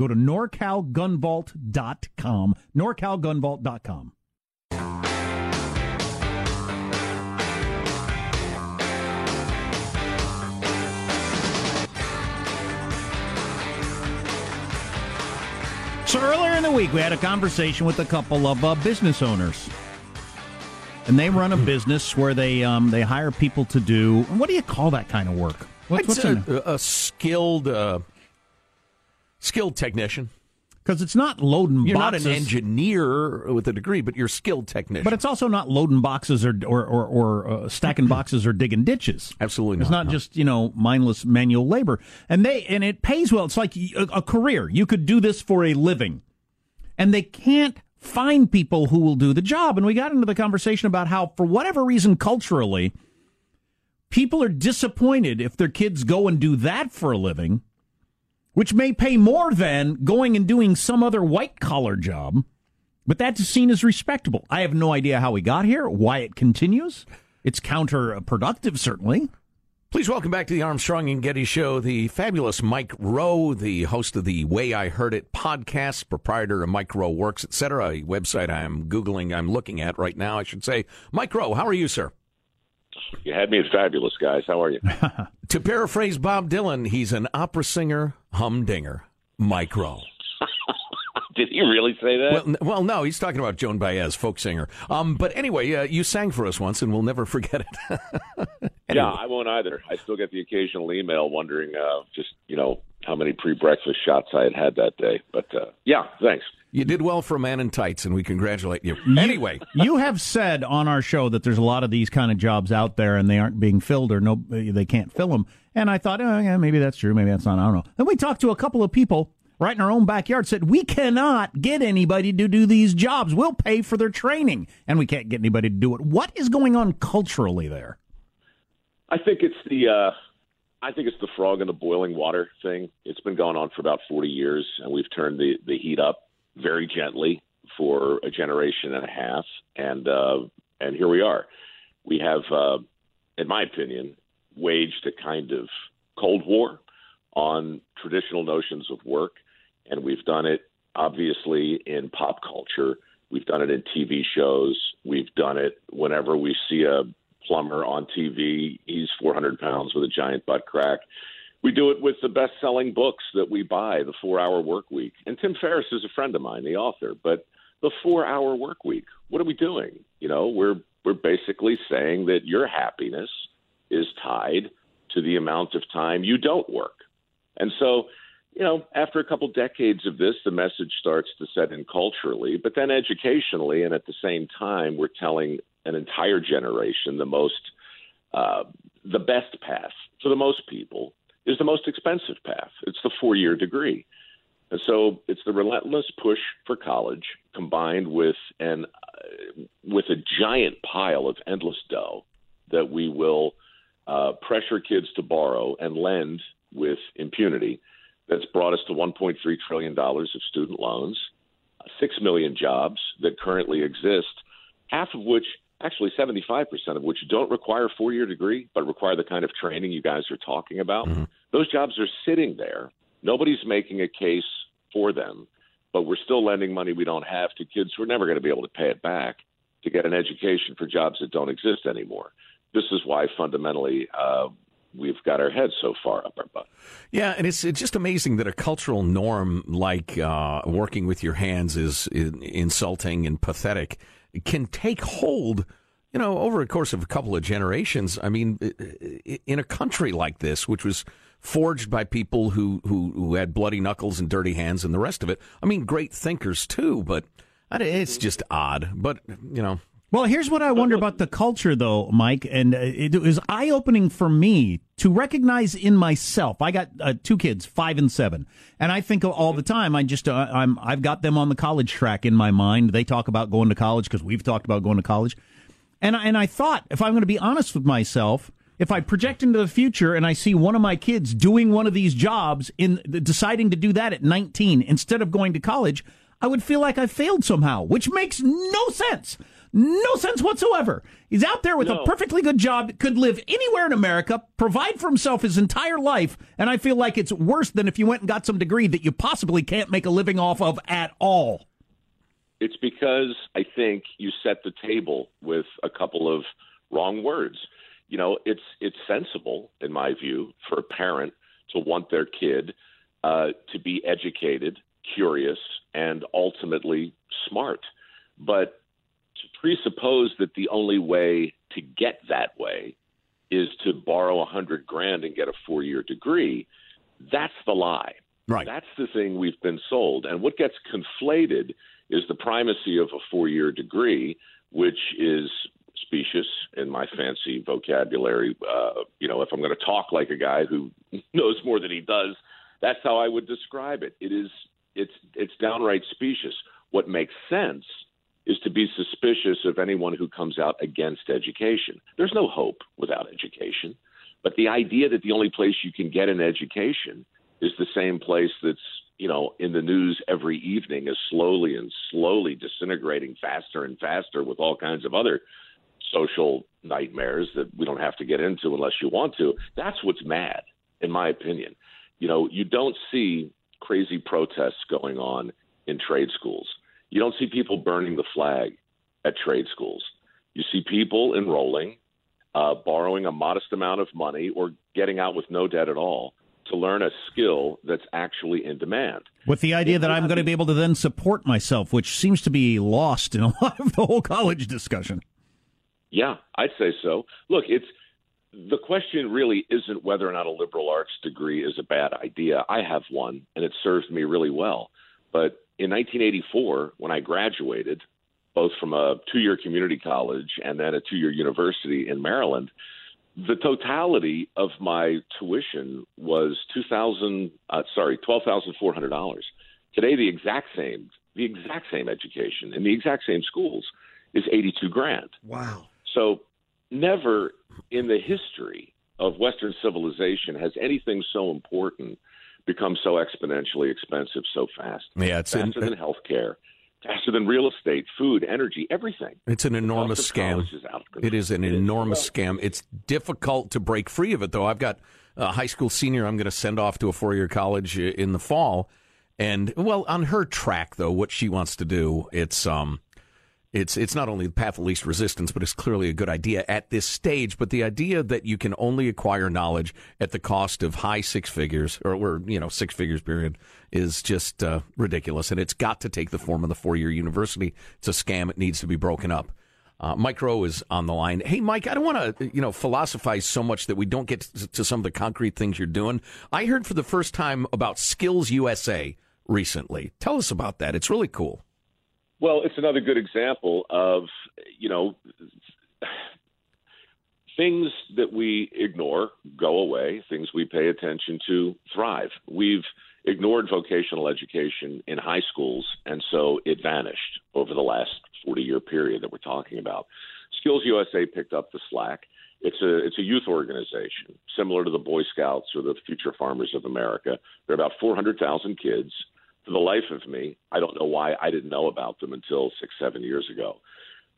Go to norcalgunvault.com. norcalgunvault.com. So earlier in the week, we had a conversation with a couple of uh, business owners, and they run a business where they um, they hire people to do what do you call that kind of work? What's, what's a, a, skilled uh, skilled technician. Because it's not loading you're boxes. not an engineer with a degree, but you're a skilled technician. But it's also not loading boxes or or, or, or uh, stacking boxes or digging ditches. Absolutely not. It's not no. just you know mindless manual labor, and they and it pays well. It's like a, a career. You could do this for a living, and they can't find people who will do the job. And we got into the conversation about how, for whatever reason, culturally, people are disappointed if their kids go and do that for a living which may pay more than going and doing some other white collar job, but that's seen as respectable. I have no idea how we got here, why it continues. It's counterproductive, certainly. Please welcome back to the Armstrong and Getty Show the fabulous Mike Rowe, the host of the Way I Heard It podcast, proprietor of Mike Rowe Works, etc., a website I'm Googling, I'm looking at right now, I should say. Mike Rowe, how are you, sir? You had me at fabulous, guys. How are you? to paraphrase Bob Dylan, he's an opera singer, humdinger, Mike Rowe. Did he really say that? Well, n- well, no, he's talking about Joan Baez, folk singer. Um, but anyway, uh, you sang for us once, and we'll never forget it. Yeah, I won't either. I still get the occasional email wondering uh, just, you know, how many pre breakfast shots I had had that day. But uh, yeah, thanks. You did well for a man in tights, and we congratulate you. Anyway, you have said on our show that there's a lot of these kind of jobs out there and they aren't being filled or no, they can't fill them. And I thought, oh, yeah, maybe that's true. Maybe that's not. I don't know. Then we talked to a couple of people right in our own backyard said we cannot get anybody to do these jobs. We'll pay for their training and we can't get anybody to do it. What is going on culturally there? I think it's the uh, I think it's the frog in the boiling water thing. It's been going on for about 40 years, and we've turned the the heat up very gently for a generation and a half, and uh, and here we are. We have, uh, in my opinion, waged a kind of cold war on traditional notions of work, and we've done it obviously in pop culture. We've done it in TV shows. We've done it whenever we see a plumber on TV. He's 400 pounds with a giant butt crack. We do it with the best selling books that we buy, The Four Hour Work Week. And Tim Ferriss is a friend of mine, the author. But the four hour work week, what are we doing? You know, we're we're basically saying that your happiness is tied to the amount of time you don't work. And so, you know, after a couple decades of this, the message starts to set in culturally, but then educationally, and at the same time, we're telling an entire generation the most, uh, the best path for the most people is the most expensive path. It's the four year degree. And so it's the relentless push for college combined with an uh, with a giant pile of endless dough that we will uh, pressure kids to borrow and lend with impunity. That's brought us to 1.3 trillion dollars of student loans, six million jobs that currently exist, half of which actually 75% of which don't require a four year degree, but require the kind of training you guys are talking about. Mm-hmm. Those jobs are sitting there. Nobody's making a case for them, but we're still lending money we don't have to kids who are never going to be able to pay it back to get an education for jobs that don't exist anymore. This is why fundamentally uh, we've got our heads so far up our butt. Yeah, and it's, it's just amazing that a cultural norm like uh, working with your hands is, is insulting and pathetic can take hold you know, over a course of a couple of generations, I mean, in a country like this, which was forged by people who, who, who had bloody knuckles and dirty hands and the rest of it, I mean, great thinkers too, but it's just odd. But, you know. Well, here's what I wonder about the culture, though, Mike, and it was eye opening for me to recognize in myself. I got uh, two kids, five and seven, and I think all the time. I just uh, I'm I've got them on the college track in my mind. They talk about going to college because we've talked about going to college. And and I thought, if I'm going to be honest with myself, if I project into the future and I see one of my kids doing one of these jobs in deciding to do that at 19 instead of going to college, I would feel like I failed somehow, which makes no sense. No sense whatsoever. He's out there with no. a perfectly good job, could live anywhere in America, provide for himself his entire life, and I feel like it's worse than if you went and got some degree that you possibly can't make a living off of at all. It's because I think you set the table with a couple of wrong words. You know, it's it's sensible, in my view, for a parent to want their kid uh, to be educated, curious, and ultimately smart. But to presuppose that the only way to get that way is to borrow a hundred grand and get a four year degree, that's the lie. Right. That's the thing we've been sold. And what gets conflated is the primacy of a four year degree, which is specious in my fancy vocabulary. Uh, you know, if I'm going to talk like a guy who knows more than he does, that's how I would describe it. It is it's it's downright specious. What makes sense is to be suspicious of anyone who comes out against education. There's no hope without education. But the idea that the only place you can get an education is the same place that's you know in the news every evening is slowly and slowly disintegrating faster and faster with all kinds of other social nightmares that we don't have to get into unless you want to that's what's mad in my opinion you know you don't see crazy protests going on in trade schools you don't see people burning the flag at trade schools you see people enrolling uh, borrowing a modest amount of money or getting out with no debt at all to learn a skill that's actually in demand. With the idea that I'm going to be able to then support myself, which seems to be lost in a lot of the whole college discussion. Yeah, I'd say so. Look, it's the question really isn't whether or not a liberal arts degree is a bad idea. I have one, and it serves me really well. But in 1984, when I graduated, both from a two year community college and then a two year university in Maryland, the totality of my tuition was two thousand uh, sorry twelve thousand four hundred dollars. Today, the exact same the exact same education in the exact same schools is eighty two grand. Wow! So never in the history of Western civilization has anything so important become so exponentially expensive so fast. Yeah, it's faster in, than healthcare, faster than real estate, food, energy, everything. It's an enormous scam. Is it is an it enormous is. scam. It's difficult to break free of it, though. I've got a high school senior I'm going to send off to a four year college in the fall. And, well, on her track, though, what she wants to do, it's, um, it's it's not only the path of least resistance, but it's clearly a good idea at this stage. But the idea that you can only acquire knowledge at the cost of high six figures, or, or you know six figures period, is just uh, ridiculous. And it's got to take the form of the four year university. It's a scam. It needs to be broken up. Uh, Mike Rowe is on the line. Hey, Mike, I don't want to, you know, philosophize so much that we don't get to, to some of the concrete things you're doing. I heard for the first time about Skills USA recently. Tell us about that. It's really cool. Well, it's another good example of, you know, things that we ignore go away, things we pay attention to thrive. We've ignored vocational education in high schools, and so it vanished over the last 40 year period that we're talking about. Skills USA picked up the slack. It's a it's a youth organization similar to the Boy Scouts or the Future Farmers of America. There are about 400,000 kids for the life of me, I don't know why I didn't know about them until six, seven years ago.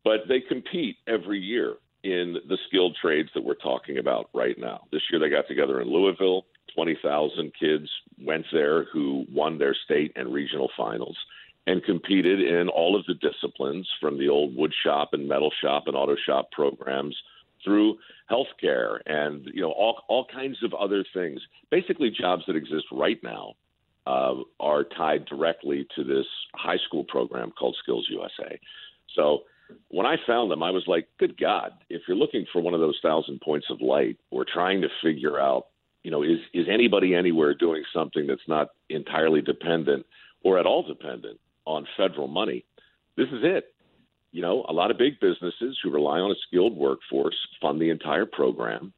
But they compete every year in the skilled trades that we're talking about right now. This year they got together in Louisville. 20,000 kids went there who won their state and regional finals and competed in all of the disciplines from the old wood shop and metal shop and auto shop programs through healthcare and you know all all kinds of other things basically jobs that exist right now uh, are tied directly to this high school program called Skills USA. So when I found them, I was like, good God, if you're looking for one of those thousand points of light, we're trying to figure out, you know, is, is anybody anywhere doing something that's not entirely dependent or at all dependent on federal money? This is it. You know, a lot of big businesses who rely on a skilled workforce fund the entire program.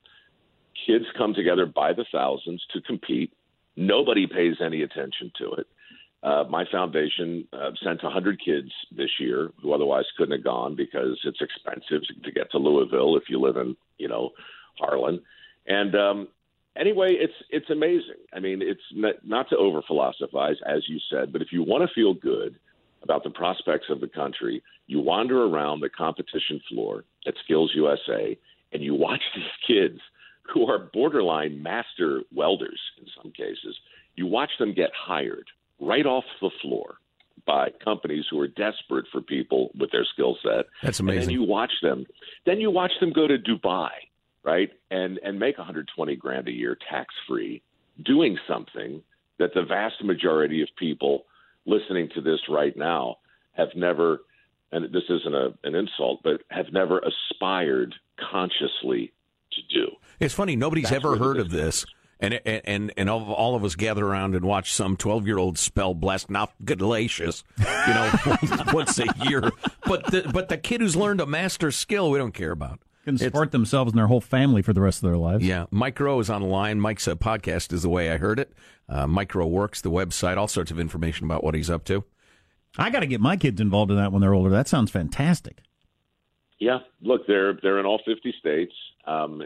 Kids come together by the thousands to compete Nobody pays any attention to it. Uh, my foundation uh, sent 100 kids this year who otherwise couldn't have gone because it's expensive to get to Louisville if you live in, you know, Harlan. And um, anyway, it's it's amazing. I mean, it's not, not to over philosophize, as you said, but if you want to feel good about the prospects of the country, you wander around the competition floor at Skills USA and you watch these kids who are borderline master welders in some cases. You watch them get hired right off the floor by companies who are desperate for people with their skill set. That's amazing. And then you watch them. Then you watch them go to Dubai, right, and and make 120 grand a year tax free, doing something that the vast majority of people listening to this right now have never. And this isn't a, an insult, but have never aspired consciously to do. It's funny nobody's That's ever heard of this. And, and and all of us gather around and watch some twelve year old spell blessed not galatious, you know, once a year. But the, but the kid who's learned a master skill, we don't care about. Can support it's, themselves and their whole family for the rest of their lives. Yeah, Mike Rowe is on the line. Mike's uh, podcast is the way I heard it. Uh, Mike Rowe works the website, all sorts of information about what he's up to. I got to get my kids involved in that when they're older. That sounds fantastic. Yeah, look, they're they're in all 50 states. Um,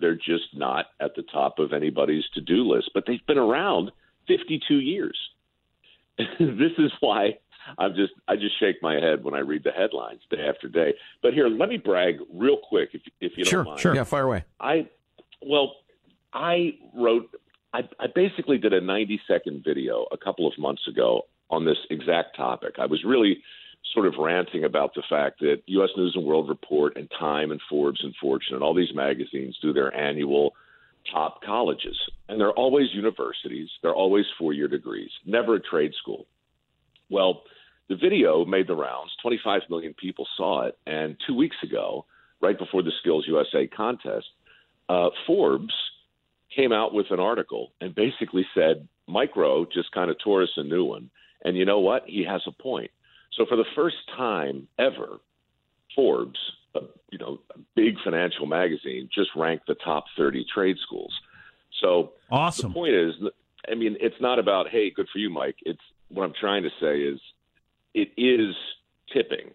they're just not at the top of anybody's to do list, but they've been around 52 years. this is why I'm just I just shake my head when I read the headlines day after day. But here, let me brag real quick, if if you sure, don't mind. Sure, yeah, fire away. I well, I wrote. I, I basically did a 90 second video a couple of months ago on this exact topic. I was really sort of ranting about the fact that U.S. News and World Report and Time and Forbes and Fortune and all these magazines do their annual top colleges. And they're always universities, they're always four year degrees, never a trade school. Well, the video made the rounds. 25 million people saw it. And two weeks ago, right before the Skills USA contest, uh, Forbes came out with an article and basically said Mike Rowe just kind of tore us a new one. And you know what? He has a point. So for the first time ever, Forbes, a, you know, a big financial magazine, just ranked the top 30 trade schools. So awesome. The point is, I mean, it's not about hey, good for you, Mike. It's what I'm trying to say is it is tipping.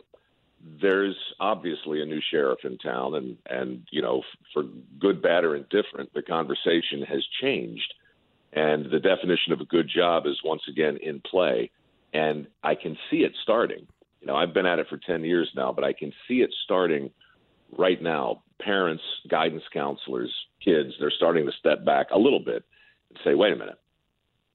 There's obviously a new sheriff in town, and and you know, for good, bad, or indifferent, the conversation has changed, and the definition of a good job is once again in play, and I can see it starting. You know, I've been at it for ten years now, but I can see it starting right now. Parents, guidance counselors, kids, they're starting to step back a little bit and say, "Wait a minute,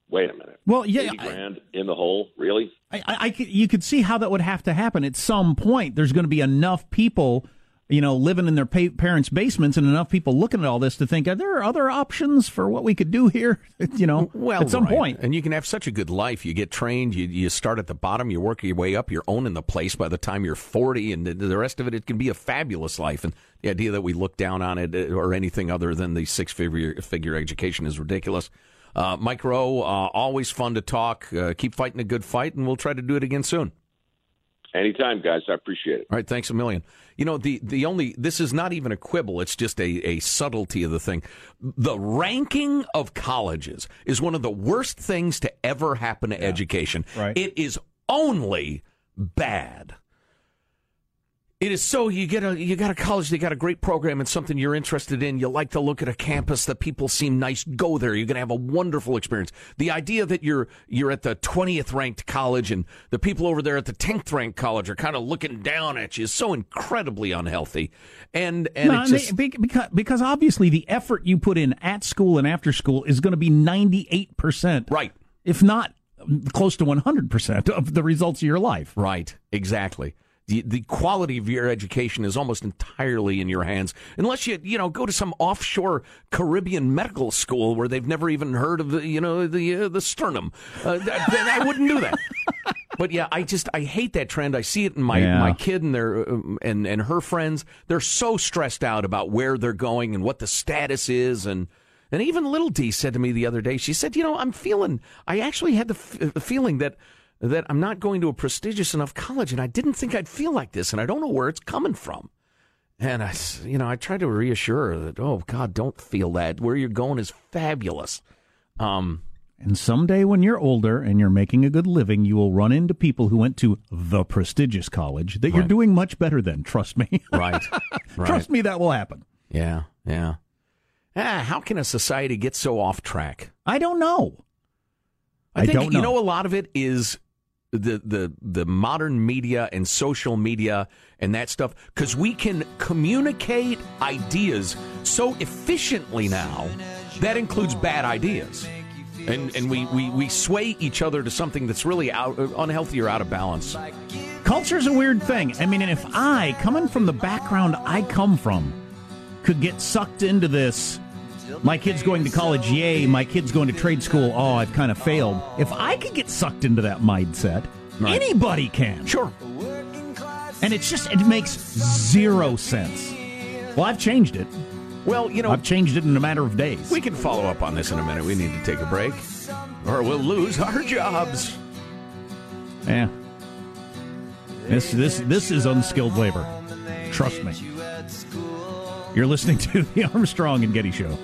wait a minute. Well, yeah, 80 grand in the hole, really? I, I, I you could see how that would have to happen at some point. There's going to be enough people, you know, living in their pa- parents' basements, and enough people looking at all this to think, are there other options for what we could do here? you know, well, at some right. point. and you can have such a good life. You get trained. You you start at the bottom. You work your way up. You're owning the place by the time you're 40, and the, the rest of it, it can be a fabulous life. And the idea that we look down on it uh, or anything other than the six figure figure education is ridiculous. Uh, Mike Rowe, uh, always fun to talk. Uh, keep fighting a good fight, and we'll try to do it again soon. Anytime, guys. I appreciate it. All right, thanks a million. You know, the, the only, this is not even a quibble, it's just a, a subtlety of the thing. The ranking of colleges is one of the worst things to ever happen to education. right. It is only bad. It is so you get a you got a college, they got a great program and something you're interested in. You like to look at a campus that people seem nice. Go there. You're going to have a wonderful experience. The idea that you're you're at the 20th ranked college and the people over there at the 10th ranked college are kind of looking down at you is so incredibly unhealthy. And and No, just, they- because, because obviously the effort you put in at school and after school is going to be 98%. Right. If not um, close to 100% of the results of your life. Right, exactly. The, the quality of your education is almost entirely in your hands, unless you you know go to some offshore Caribbean medical school where they've never even heard of the you know the uh, the sternum. Uh, th- then I wouldn't do that. But yeah, I just I hate that trend. I see it in my Yeah. my kid and their um, and and her friends. They're so stressed out about where they're going and what the status is and. And even little D said to me the other day, she said, "You know, I'm feeling. I actually had the f- the feeling that that I'm not going to a prestigious enough college, and I didn't think I'd feel like this, and I don't know where it's coming from." And I, you know, I tried to reassure her that, "Oh God, don't feel that. Where you're going is fabulous." Um, And someday when you're older and you're making a good living, you will run into people who went to the prestigious college that you're doing much better than. Trust me. right, right. Trust me, that will happen. Yeah, yeah. Ah, how can a society get so off track? I don't know. I, I think don't know. you know a lot of it is the the the modern media and social media and that stuff because we can communicate ideas so efficiently now that includes bad ideas and and we, we, we sway each other to something that's really out, unhealthy or out of balance Culture's a weird thing. I mean, and if I, coming from the background I come from, could get sucked into this, my kid's going to college, yay, my kid's going to trade school, oh, I've kind of failed. If I could get sucked into that mindset, Right. anybody can. sure And it's just, it makes zero sense. Well, I've changed it. well you know I've changed it in a matter of days. we can follow up on this in a minute we need to take a break or we'll lose our jobs Yeah. This this this is unskilled labor. Trust me. You're listening to the Armstrong and Getty Show.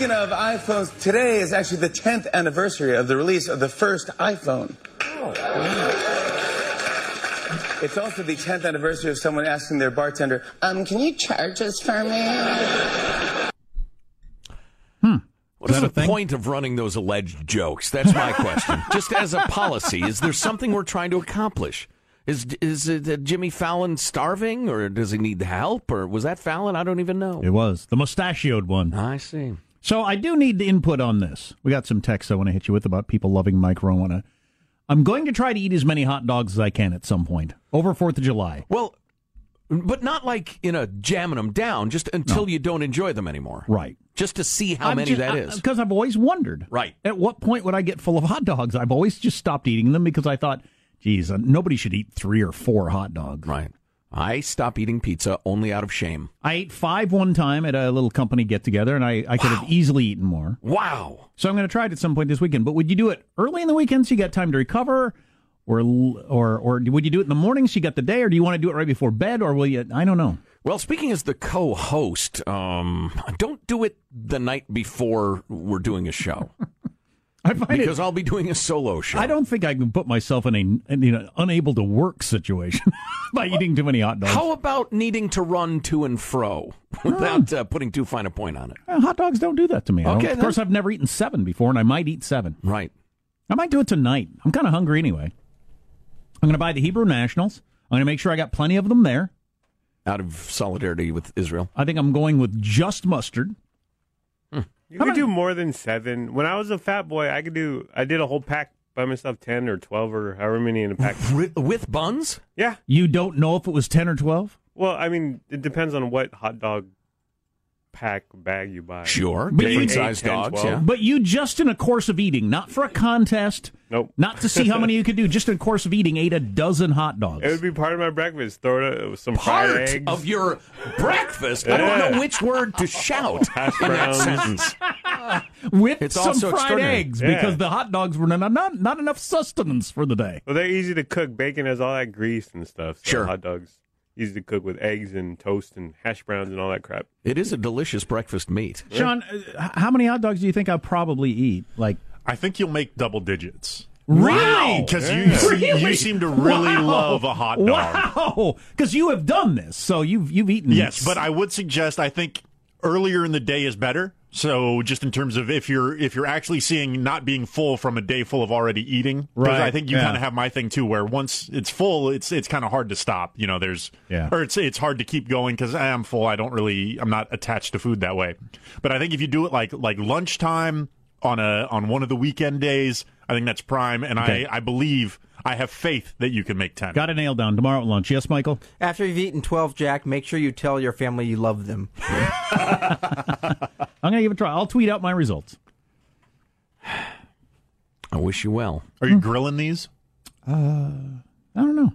Speaking of iPhones, today is actually the 10th anniversary of the release of the first iPhone. Oh! It's also the 10th anniversary of someone asking their bartender, um, can you charge us for me? Hmm. What Is is the thing? point of running those alleged jokes? That's my question. Just as a policy, is there something we're trying to accomplish? Is is it, uh, Jimmy Fallon starving, or does he need help, or was that Fallon? I don't even know. It was the mustachioed one. I see. So I do need the input on this. We got some texts I want to hit you with about people loving Mike Rowe. I'm going to try to eat as many hot dogs as I can at some point over Fourth of July. Well, but not like you know jamming them down, just until you don't enjoy them anymore. Right. Just to see how many that is. Because I've always wondered. Right. At what point would I get full of hot dogs? I've always just stopped eating them because I thought, geez, uh, nobody should eat three or four hot dogs. Right. I stop eating pizza only out of shame. I ate five one time at a little company get together, and I, I could have easily eaten more. Wow. So I'm going to try it at some point this weekend. But would you do it early in the weekend so you got time to recover? Or, or, or would you do it in the morning so you got the day? Or do you want to do it right before bed? Or will you? I don't know. Well, speaking as the co-host, um, don't do it the night before we're doing a show I find because it, I'll be doing a solo show. I don't think I can put myself in a in, you know unable to work situation by eating too many hot dogs. How about needing to run to and fro without uh, putting too fine a point on it? Uh, hot dogs don't do that to me. Okay, of course, I've never eaten seven before, and I might eat seven. Right. I might do it tonight. I'm kind of hungry anyway. I'm going to buy the Hebrew Nationals. I'm going to make sure I got plenty of them there. Out of solidarity with Israel. I think I'm going with just mustard. You could do more than seven. When I was a fat boy, I could do. I did a whole pack by myself, ten or twelve or however many in a pack. Ri- With buns? yeah. You don't know if it was 10 or 12? Well, I mean, it depends on what hot dog pack bag you buy. Sure. But Different you- sized Eight, 10, dogs, 12. yeah. But you just in a course of eating, not for a contest, Nope. not to see how many you could do, just in a course of eating, ate a dozen hot dogs. It would be part of my breakfast. Throw it uh, some fried Part eggs. of your breakfast. I don't know which word to shout Hash in that browns. sentence. with It's some fried eggs Yeah. because the hot dogs were not, not, not enough sustenance for the day. well, they're easy to cook. Bacon has all that grease and stuff. So Sure. Hot dogs easy to cook with eggs and toast and hash browns and all that crap. It is a delicious breakfast meat. Sean, uh, how many hot dogs do you think I'll probably eat? Like, I think you'll make double digits. really? Because you, se- you seem to really Wow. love a hot dog. Wow, because you have done this, so you've you've eaten. Yes, but I would suggest I think earlier in the day is better. So just in terms of if you're if you're actually seeing not being full from a day full of already eating, Right, I think you yeah. kind of have my thing too, where once it's full, it's it's kind of hard to stop. You know, there's Yeah. or it's it's hard to keep going because I am full. I don't really I'm not attached to food that way. But I think if you do it like like lunchtime on a on one of the weekend days, I think that's prime. And Okay. I I believe I have faith that you can make ten. got it nailed down tomorrow at lunch. Yes, Michael. After you've eaten 12, Jack, make sure you tell your family you love them. I'm gonna give it a try. I'll tweet out my results. I wish you well. Are you grilling these? I don't know.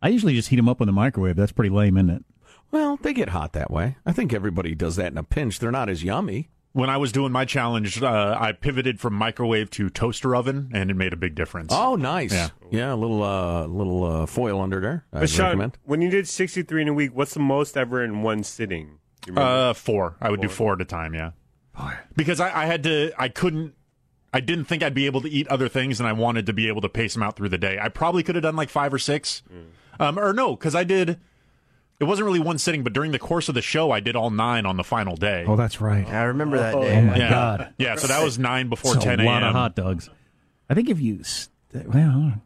I usually just heat them up in the microwave. That's pretty lame, isn't it? Well, they get hot that way. I think everybody does that in a pinch. They're not as yummy. when I was doing my challenge, uh, I pivoted from microwave to toaster oven, and it made a big difference. Oh, nice. Yeah. Yeah, a little uh, little uh, foil under there. I But Sean, recommend. when you did 63 in a week, what's the most ever in one sitting? Do you remember? Uh, four. I would do four at a time. Yeah, because I, I had to. I couldn't. I didn't think I'd be able to eat other things, and I wanted to be able to pace them out through the day. I probably could have done like five or six, um, or no, because I did. It wasn't really one sitting, but during the course of the show, I did all nine on the final day. Oh, that's right. I remember that day. Oh my yeah. God. Yeah, so that was nine before That's ten a lot a.m. of hot dogs. I think if you, st- well,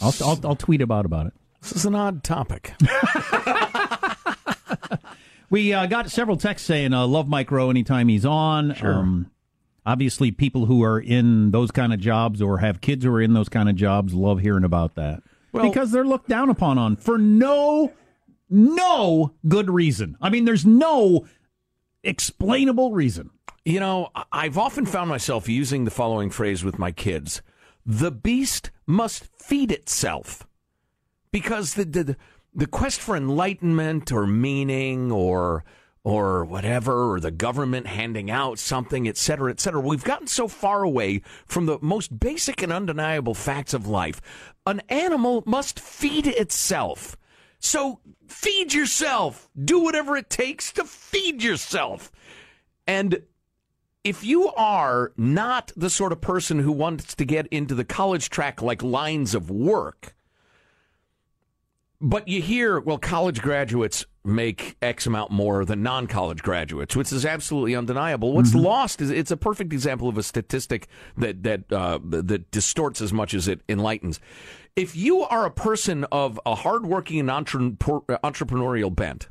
I'll, I'll I'll tweet about about it. This is an odd topic. We uh, got several texts saying uh, love Mike Rowe anytime he's on. Um, obviously, people who are in those kind of jobs or have kids who are in those kind of jobs love hearing about that Well- because they're looked down upon on for no no good reason. I mean, there's no explainable reason. You know, I've often found myself using the following phrase with my kids The beast must feed itself. Because the, the, the quest for enlightenment or meaning or or whatever, or the government handing out something, et cetera, et cetera. We've gotten so far away from the most basic and undeniable facts of life. An animal must feed itself. So feed yourself. Do whatever it takes to feed yourself. And if you are not the sort of person who wants to get into the college track like lines of work, but you hear, well, college graduates make X amount more than non college graduates, which is absolutely undeniable. What's Mm-hmm. lost is it's a perfect example of a statistic that, that, uh, that distorts as much as it enlightens. If you are a person of a hardworking and entre- entrepreneurial bent,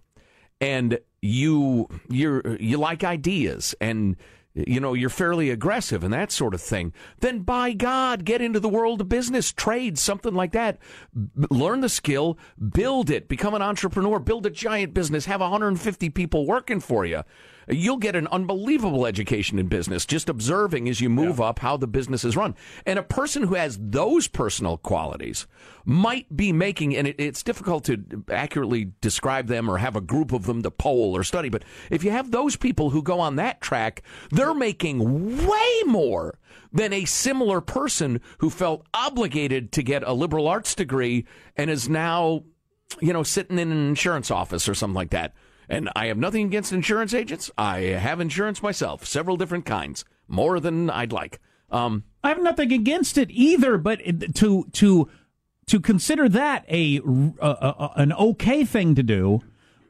and you you you like ideas and you know you're fairly aggressive and that sort of thing then by god get into the world of business trade something like that. B- learn the skill build it become an entrepreneur build a giant business have 150 people working for you you'll get an unbelievable education in business just observing as you move up how the business is run. And a person who has those personal qualities might be making and it, it's difficult to accurately describe them or have a group of them to poll or study but if you have those people who go on that track they're making way more than a similar person who felt obligated to get a liberal arts degree and is now you know sitting in an insurance office or something like that and I have nothing against insurance agents. I have insurance myself, several different kinds, more than I'd like. Um, I have nothing against it either, but to to to consider that a, uh, uh, an okay thing to do,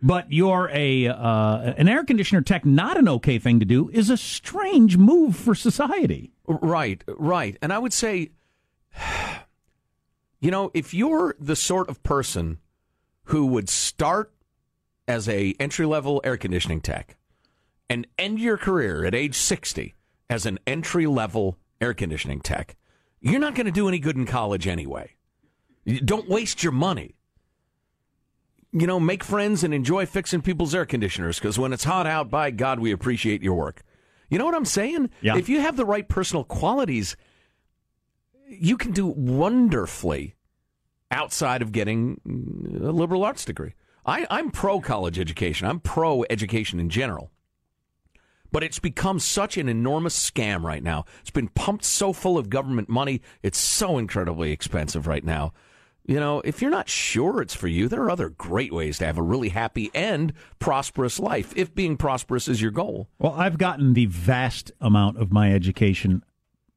but you're a uh, an air conditioner tech not an okay thing to do is a strange move for society. Right, right. And I would say, you know, if you're the sort of person who would start as a entry level air conditioning tech and end your career at age 60 as an entry level air conditioning tech, you're not going to do any good in college anyway. Don't waste your money. You know, make friends and enjoy fixing people's air conditioners because when it's hot out, by God, we appreciate your work. You know what I'm saying? Yeah. If you have the right personal qualities, you can do wonderfully outside of getting a liberal arts degree. I, I'm pro college education. I'm pro education in general. But it's become such an enormous scam right now. It's been pumped so full of government money. It's so incredibly expensive right now. You know, if you're not sure it's for you, there are other great ways to have a really happy and prosperous life, if being prosperous is your goal. Well, I've gotten the vast amount of my education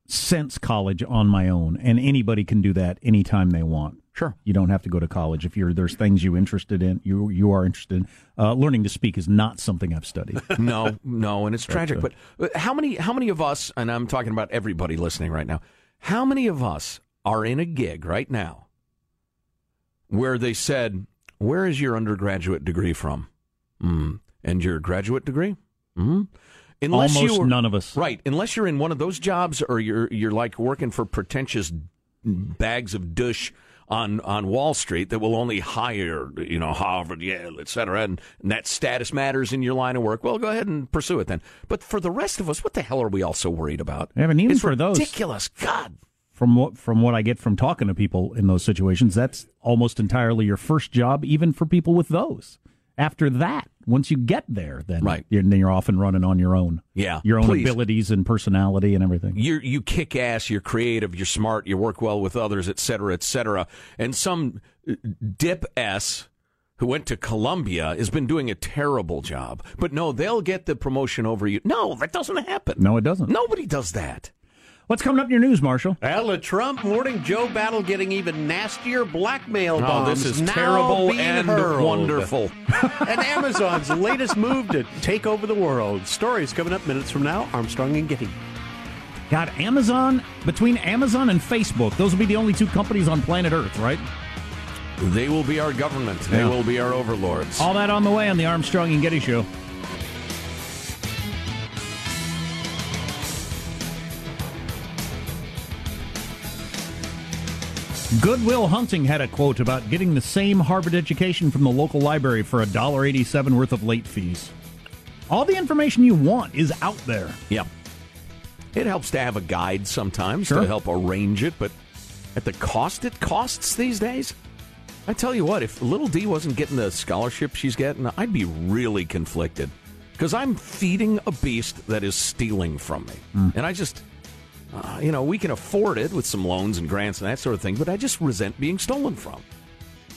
since college on my own, and anybody can do that anytime they want. Sure, you don't have to go to college if you're there's things you interested in. You you are interested in. Uh, learning to speak is not something I've studied. no, no, and it's But, tragic. uh, But uh, how many how many of us, and I'm talking about everybody listening right now, how many of us are in a gig right now where they said, "Where is your undergraduate degree from?" Mm. And your graduate degree? Mm. Almost you were- none of us. right? Unless you're in one of those jobs, or you're you're like working for pretentious bags of dush on on Wall Street that will only hire you know Harvard, Yale, et cetera, and, and that status matters in your line of work. Well, go ahead and pursue it then. But for the rest of us, what the hell are we all so worried about? Yeah, and even it's for those- ridiculous. God, From what from what I get from talking to people in those situations, that's almost entirely your first job, even for people with those. After that, once you get there, then Right. you're, then you're off and running on your own. Yeah, your own please. abilities and personality and everything. you you kick ass, you're creative, you're smart, you work well with others, et cetera, et cetera. And some uh, dip s who went to Columbia has been doing a terrible job. But no, they'll get the promotion over you. No, that doesn't happen. No, it doesn't. Nobody does that. What's coming up in your news, Marshall? Well, the Trump Morning Joe battle getting even nastier. Blackmail Oh, bombs this is now terrible and hurled. wonderful. and Amazon's latest move to take over the world. Stories coming up minutes from now. Armstrong and Getty. God, Amazon between Amazon and Facebook, those will be the only two companies on planet Earth, right? They will be our government. They Yeah. will be our overlords. All that on the way on the Armstrong and Getty Show. Goodwill Hunting had a quote about getting the same Harvard education from the local library for $1.87 worth of late fees. All the information you want is out there. Yeah. It helps to have a guide sometimes Sure. to help arrange it, but at the cost it costs these days, I tell you what, if little D wasn't getting the scholarship she's getting, I'd be really conflicted because I'm feeding a beast that is stealing from me. Hmm. And I just, uh, you know, we can afford it with some loans and grants and that sort of thing, but I just resent being stolen from.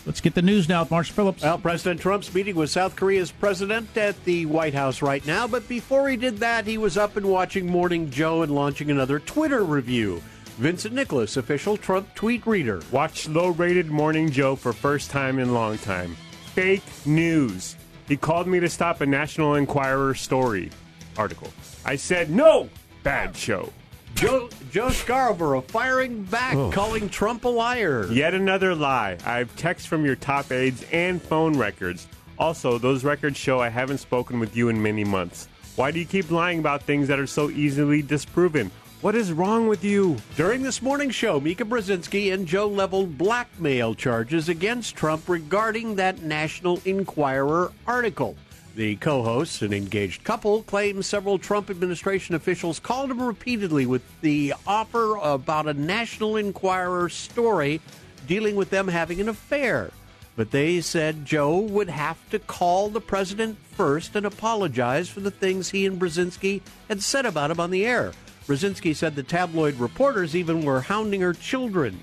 Let's get the news now with Marshall Phillips. Well, President Trump's meeting with South Korea's president at the White House right now, but before he did that, he was up and watching Morning Joe and launching another Twitter review. Vincent Nicholas, official Trump tweet reader. Watch low rated Morning Joe for first time in long time. Fake news. He called me to stop a National Enquirer story article. I said, no, bad show. Joe, Joe Scarborough firing back, oh. calling Trump a liar. Yet another lie. I have texts from your top aides and phone records. Also, those records show I haven't spoken with you in many months. Why do you keep lying about things that are so easily disproven? What is wrong with you? During this morning's show, Mika Brzezinski and Joe leveled blackmail charges against Trump regarding that National Enquirer article. The co hosts, an engaged couple, claim several Trump administration officials called him repeatedly with the offer about a National Enquirer story dealing with them having an affair. But they said Joe would have to call the president first and apologize for the things he and Brzezinski had said about him on the air. Brzezinski said the tabloid reporters even were hounding her children.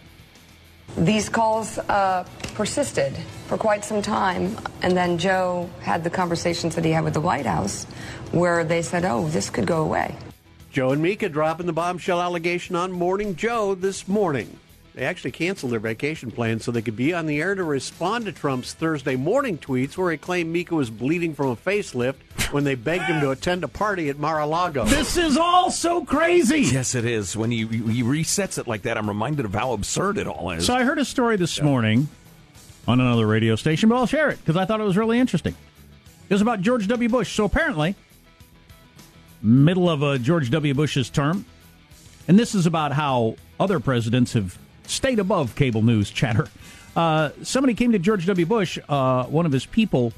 These calls uh, persisted for quite some time, and then Joe had the conversations that he had with the White House where they said, oh, this could go away. Joe and Mika dropping the bombshell allegation on Morning Joe this morning. They actually canceled their vacation plans so they could be on the air to respond to Trump's Thursday morning tweets where he claimed Mika was bleeding from a facelift when they begged him to attend a party at Mar-a-Lago. This is all so crazy. Yes, it is. When he, he resets it like that, I'm reminded of how absurd it all is. So I heard a story this morning on another radio station, but I'll share it because I thought it was really interesting. It was about George W. Bush. So apparently, middle of uh, George W. Bush's term, and this is about how other presidents have stayed above cable news chatter. Uh, somebody came to George W. Bush, uh, one of his people,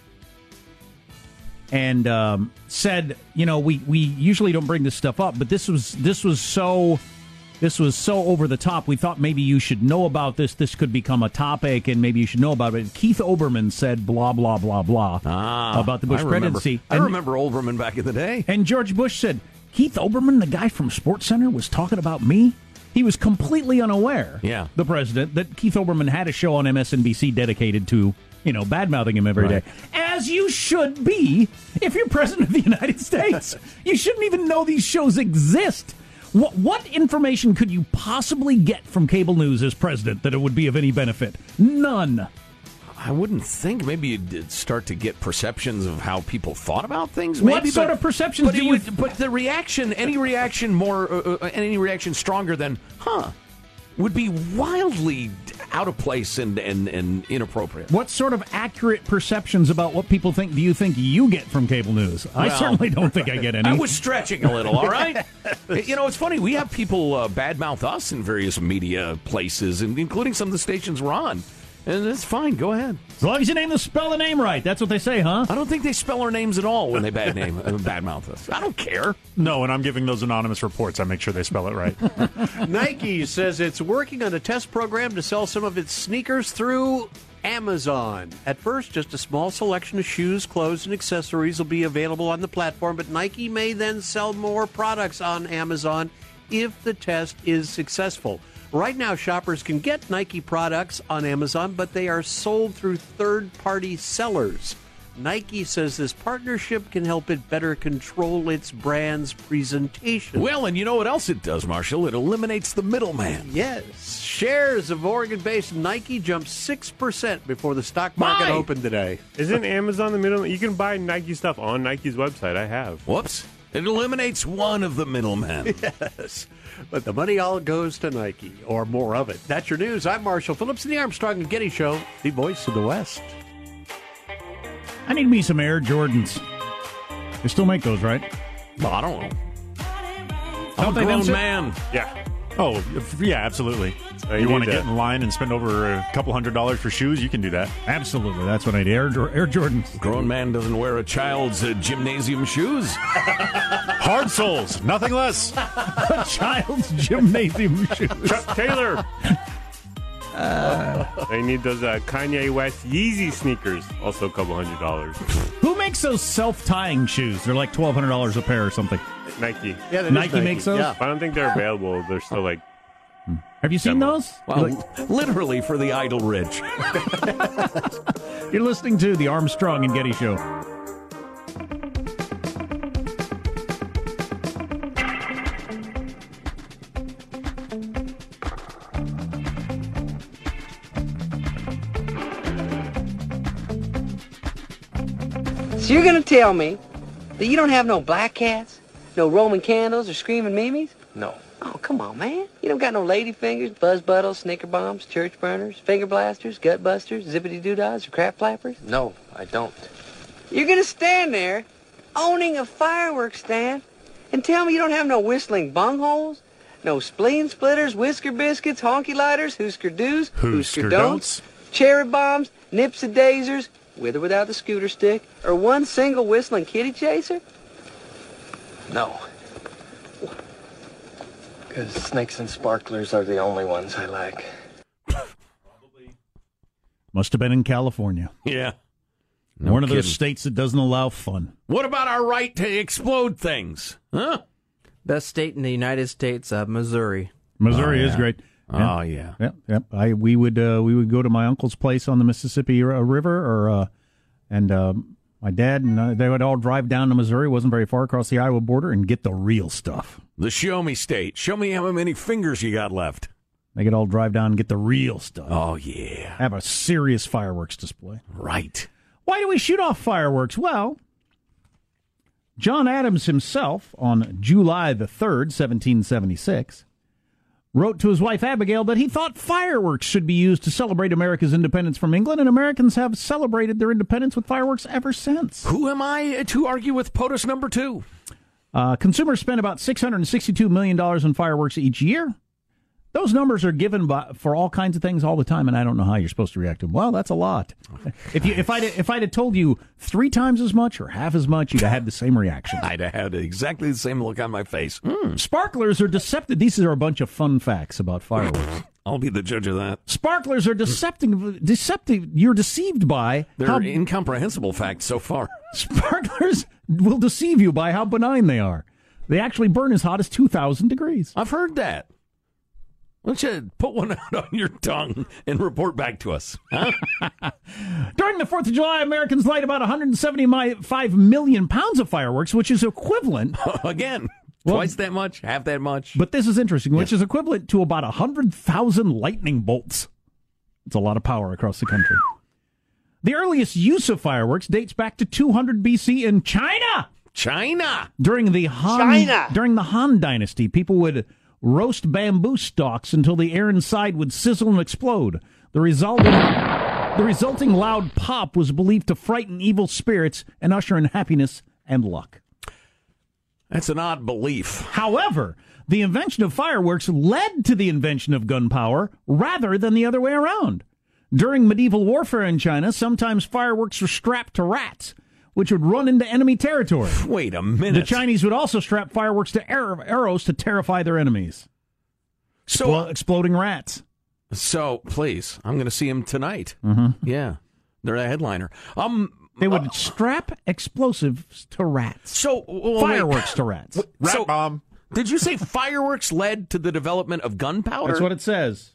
and um, said, "You know, we, we usually don't bring this stuff up, but this was this was so this was so over the top. We thought maybe you should know about this. This could become a topic, and maybe you should know about it." Keith Olbermann said, "Blah blah blah blah" Ah, about the Bush I remember. presidency. I And- remember Olbermann back in the day. and George Bush said, Keith Olbermann, the guy from Sports Center, was talking about me. He was completely unaware, Yeah. the president, that Keith Olbermann had a show on MSNBC dedicated to, you know, bad mouthing him every day, As you should be if you're president of the United States. you shouldn't even know these shows exist. What, what information could you possibly get from cable news as president that it would be of any benefit? None. I wouldn't think. Maybe you'd start to get perceptions of how people thought about things. What Maybe, sort but- of perceptions But, do you- would- but the reaction, any reaction more, uh, uh, any reaction stronger than "huh," would be wildly out of place and and, and inappropriate. What sort of accurate perceptions about what people think do you think you get from cable news? I certainly don't think I get any. I was stretching a little, all right? you know, it's funny. We have people uh, badmouth us in various media places, and including some of the stations we're on. And it's fine. Go ahead. As long as you name the spell the name right. That's what they say, huh? I don't think they spell our names at all when they bad name uh, badmouth us. I don't care. No, and I'm giving those anonymous reports. I make sure they spell it right. Nike says it's working on a test program to sell some of its sneakers through Amazon. At first, just a small selection of shoes, clothes, and accessories will be available on the platform, but Nike may then sell more products on Amazon if the test is successful. Right now, shoppers can get Nike products on Amazon, but they are sold through third party sellers. Nike says this partnership can help it better control its brand's presentation. Well, and you know what else it does, Marshall? It eliminates the middleman. Yes. Shares of Oregon based Nike jumped 6% before the stock market My! opened today. Isn't Amazon the middleman? You can buy Nike stuff on Nike's website. I have. Whoops. It eliminates one of the middlemen. Yes. But the money all goes to Nike, or more of it. That's your news. I'm Marshall Phillips in the Armstrong and Getty Show, the voice of the West. I need me some Air Jordans. They still make those, right? Well, I don't know. Don't I'm a grown man. Yeah. Oh, if- yeah, absolutely. You you want to get in line and spend over a couple hundred dollars for shoes? You can do that. Absolutely. That's what I need. Air, Jor- Air Jordans. Grown man doesn't wear a child's uh, gymnasium shoes. Hard soles, nothing less. A child's gymnasium shoes. Chuck Taylor. they need those uh, Kanye West Yeezy sneakers. Also, a couple hundred dollars. Who makes those self-tying shoes? They're like twelve hundred dollars a pair or something. Nike. Yeah, that is Nike makes those? Yeah. I don't think they're available. They're still like. Have you seen Demo. those? Well, literally for the idle rich. You're listening to the Armstrong and Getty Show. So you're gonna tell me that you don't have no black cats, no Roman candles, or screaming mimes? No. Oh, come on, man. You don't got no lady fingers, buzz buttles, snicker bombs, church burners, finger blasters, gut busters, zippity doodads, or crap flappers? No, I don't. You're gonna stand there owning a fireworks stand and tell me you don't have no whistling bungholes, no spleen splitters, whisker biscuits, honky lighters, hoosker doos, Hoosker don'ts, cherry bombs, nips and dazers, with or without the scooter stick, or one single whistling kitty chaser? No. Because snakes and sparklers are the only ones I like. Probably Must have been in California. Yeah. One of those states that doesn't allow fun. What about our right to explode things? Huh? Best state in the United States, uh, Missouri. Missouri Oh, is yeah. Oh, yeah. Yep, yep. I we would uh, we would go to my uncle's place on the Mississippi River, or uh, and um, my dad and uh, they would all drive down to Missouri. wasn't very far across the Iowa border, and get the real stuff. The show me state. Show me how many fingers you got left. They could all drive down and get the real stuff. Oh, yeah. Have a serious fireworks display. Right. Why do we shoot off fireworks? Well, John Adams himself, on July the 3rd, 1776, wrote to his wife Abigail that he thought fireworks should be used to celebrate America's independence from England, and Americans have celebrated their independence with fireworks ever since. Who am I to argue with POTUS number two? Uh, consumers spend about $662 million on fireworks each year. Those numbers are given by, for all kinds of things all the time, and I don't know how you're supposed to react to them. Well, that's a lot. If you if I if I'd have told you three times as much or half as much, you'd have had the same reaction. I'd have had exactly the same look on my face. Hmm, Sparklers are deceptive. These are a bunch of fun facts about fireworks. I'll be the judge of that. Sparklers are deceptive. Deceptive. You're deceived by They're how incomprehensible facts so far. sparklers will deceive you by how benign they are. They actually burn as hot as two thousand degrees. I've heard that. Why don't you put one out on your tongue and report back to us? Huh? During the Fourth of July, Americans light about 175 million pounds of fireworks, which is equivalent. Again, Well- twice that much, half that much. But this is interesting, which is equivalent to about 100,000 lightning bolts. It's a lot of power across the country. The earliest use of fireworks dates back to 200 BC in China. China. During the Han China. during the Han Dynasty, people would roast bamboo stalks until the air inside would sizzle and explode. The resulting the resulting loud pop was believed to frighten evil spirits and usher in happiness and luck. That's an odd belief. However, the invention of fireworks led to the invention of gunpowder rather than the other way around. During medieval warfare in China, sometimes fireworks were strapped to rats, which would run into enemy territory. Wait a minute. The Chinese would also strap fireworks to arrow- arrows to terrify their enemies. So, Explo- exploding rats. so please, I'm going to see him tonight. Mm-hmm. Yeah, they're a headliner. Um, They would strap explosives to rats. so well, wait. fireworks to rats. Rat So- bomb. Did you say fireworks led to the development of gunpowder? That's what it says.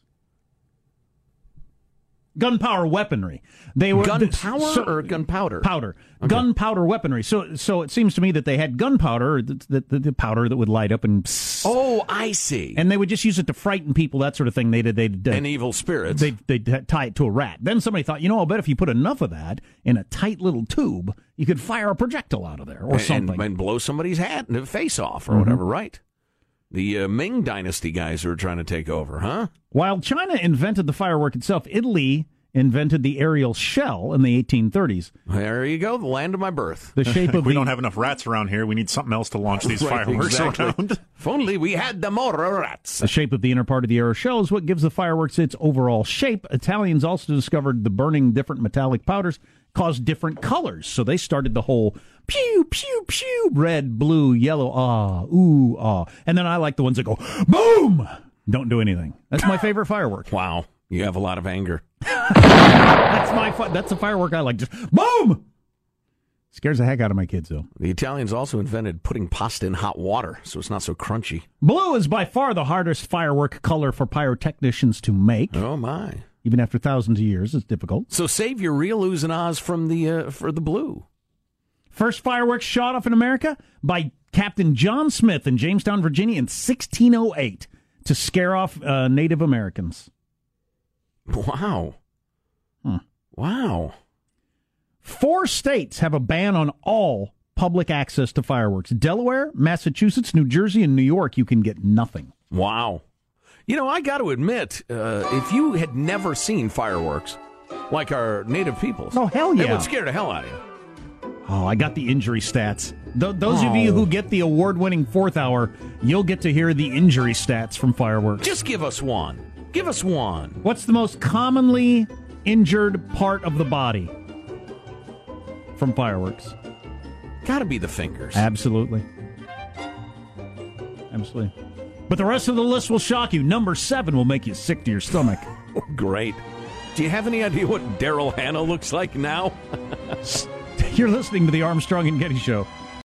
Gunpowder weaponry. They were Gunpowder so- or gunpowder? Powder. Gunpowder weaponry. So, so it seems to me that they had gunpowder, the, the, the powder that would light up and, Oh, I see. and they would just use it to frighten people, that sort of thing. They did. They did. and evil spirits. They'd, they'd tie it to a rat. Then somebody thought, you know, I'll bet if you put enough of that in a tight little tube, you could fire a projectile out of there or and, something. Mm-hmm. and blow somebody's hat and face off or whatever, right? The uh, Ming Dynasty guys who are trying to take over, huh? While China invented the firework itself, Italy invented the aerial shell in the 1830s. There you go, the land of my birth. The shape of we the don't have enough rats around here. We need something else to launch these Right, fireworks exactly. around. If only we had the more rats. The shape of the inner part of the aerial shell is what gives the fireworks its overall shape. Italians also discovered the burning different metallic powders caused different colors, so they started the whole pew pew pew red, blue, yellow, ah, ooh, ah, and then I like the ones that go boom, don't do anything. That's my favorite firework. Wow, you have a lot of anger. That's my fi- that's the firework I like. Just boom. Scares the heck out of my kids though. The Italians also invented putting pasta in hot water so it's not so crunchy. Blue is by far the hardest firework color for pyrotechnicians to make. Oh my! Even after thousands of years, it's difficult. So save your real oohs and ahs from the uh, for the blue. First fireworks shot off in America by Captain John Smith in Jamestown, Virginia in 1608 to scare off uh, Native Americans. Wow! Hmm. Wow! Four states have a ban on all public access to fireworks. Delaware, Massachusetts, New Jersey, and New York, you can get nothing. Wow. You know, I got to admit, uh, if you had never seen fireworks like our native peoples, oh hell yeah. it would scare the hell out of you. Oh, I got the injury stats. Th- those of you who oh. get the award-winning fourth hour, you'll get to hear the injury stats from fireworks. Just give us one. Give us one. What's the most commonly injured part of the body from fireworks? Got to be the fingers. Absolutely. Absolutely. But the rest of the list will shock you. Number seven will make you sick to your stomach. Great. Do you have any idea what Daryl Hannah looks like now? You're listening to the Armstrong and Getty Show.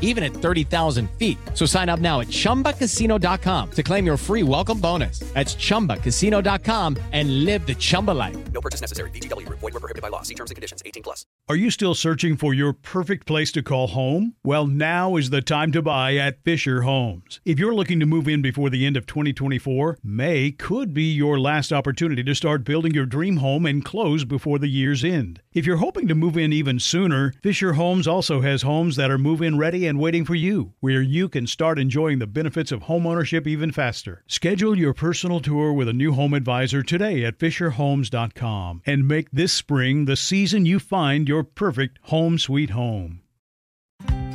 even at 30,000 feet. So sign up now at chumbacasino.com to claim your free welcome bonus. That's chumbacasino.com and live the Chumba life. No purchase necessary. VGW Group. Void were prohibited by law. See terms and conditions. 18 plus. Are you still searching for your perfect place to call home? Well, now is the time to buy at Fisher Homes. If you're looking to move in before the end of 2024, May could be your last opportunity to start building your dream home and close before the year's end. If you're hoping to move in even sooner, Fisher Homes also has homes that are move in and waiting for you, where you can start enjoying the benefits of homeownership even faster. Schedule your personal tour with a new home advisor today at FisherHomes.com and make this spring the season you find your perfect home sweet home.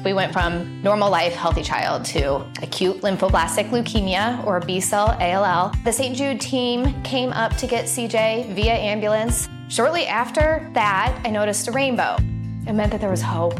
We went from normal life, healthy child to acute lymphoblastic leukemia or B cell ALL. The St. Jude team came up to get CJ via ambulance. Shortly after that, I noticed a rainbow. It meant that there was hope.